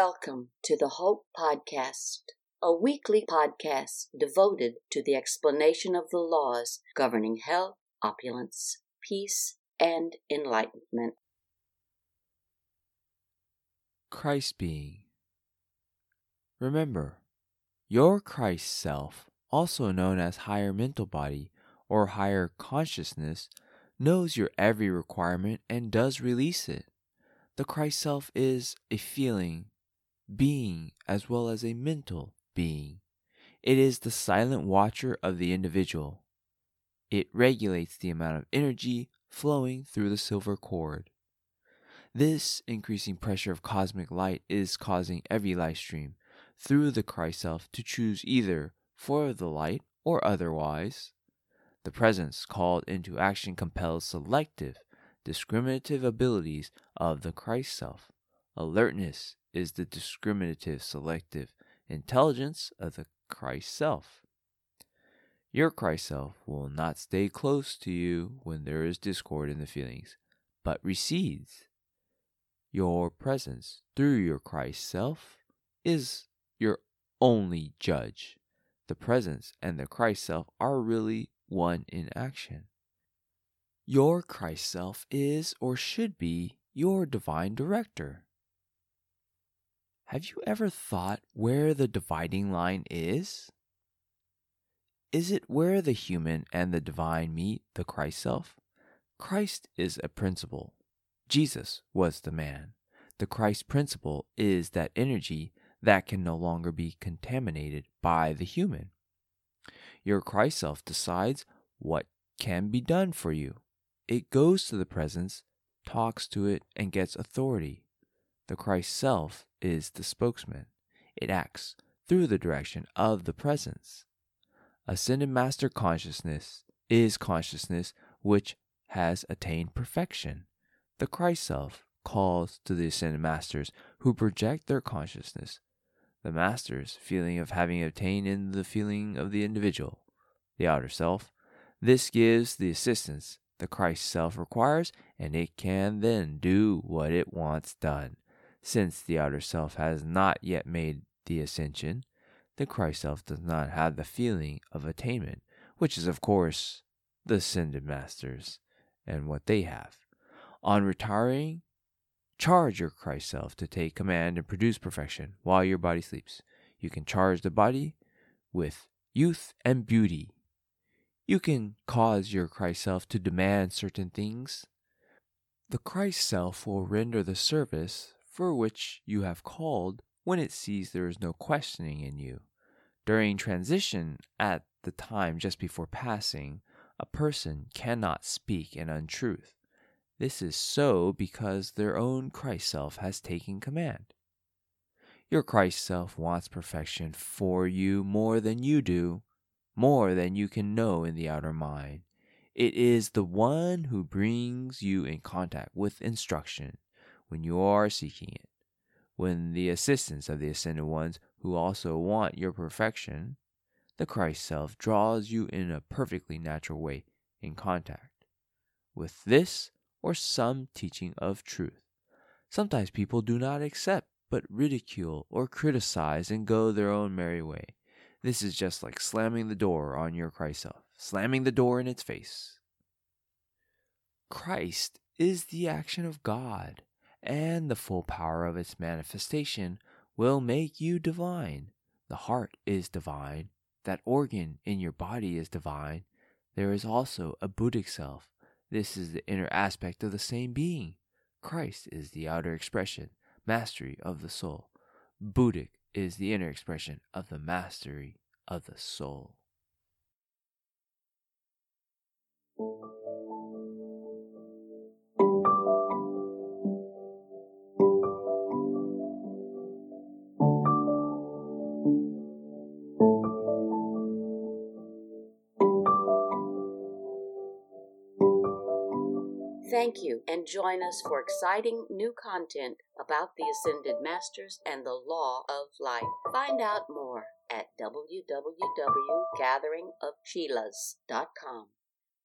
Welcome to the Hope Podcast, a weekly podcast devoted to the explanation of the laws governing health, opulence, peace, and enlightenment. Christ being. Remember, your Christ self, also known as higher mental body or higher consciousness, knows your every requirement and does release it. The Christ self is a feeling, being, as well as a mental being. It is the silent watcher of the individual. It regulates the amount of energy flowing through the silver cord. This increasing pressure of cosmic light is causing every light stream through the Christ self to choose either for the light or otherwise. The presence called into action compels selective, discriminative abilities of the Christ self. Alertness is the discriminative, selective intelligence of the Christ self. Your Christ self will not stay close to you when there is discord in the feelings, but recedes. Your presence through your Christ self is your only judge. The presence and the Christ self are really one in action. Your Christ self is or should be your divine director. Have you ever thought where the dividing line is? Is it where the human and the divine meet the Christ self? Christ is a principle. Jesus was the man. The Christ principle is that energy that can no longer be contaminated by the human. Your Christ self decides what can be done for you. It goes to the presence, talks to it, and gets authority. The Christ self is the spokesman. It acts through the direction of the presence. Ascended Master consciousness is consciousness which has attained perfection. The Christ self calls to the Ascended Masters who project their consciousness. The Masters feeling of having obtained in the feeling of the individual, the outer self. This gives the assistance the Christ self requires, and it can then do what it wants done. Since the outer self has not yet made the ascension, the Christ self does not have the feeling of attainment, which is, of course, the ascended masters and what they have. On retiring, charge your Christ self to take command and produce perfection while your body sleeps. You can charge the body with youth and beauty. You can cause your Christ self to demand certain things. The Christ self will render the service for which you have called when it sees there is no questioning in you. During transition, at the time just before passing, a person cannot speak an untruth. This is so because their own Christ self has taken command. Your Christ self wants perfection for you more than you do, more than you can know in the outer mind. It is the one who brings you in contact with instruction when you are seeking it, when the assistance of the ascended ones who also want your perfection, the Christ self draws you in a perfectly natural way in contact with this or some teaching of truth. Sometimes people do not accept but ridicule or criticize and go their own merry way. This is just like slamming the door on your Christ self, slamming the door in its face. Christ is the action of God and the full power of its manifestation will make you divine. The heart is divine. That organ in your body is divine. There is also a Buddhic self. This is the inner aspect of the same being. Christ is the outer expression, mastery of the soul. Buddhic is the inner expression of the mastery of the soul. Thank you and join us for exciting new content about the Ascended Masters and the Law of Life. Find out more at www.gatheringofchelas.com.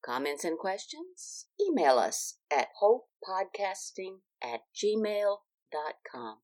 Comments and questions? Email us at hopepodcasting at gmail.com.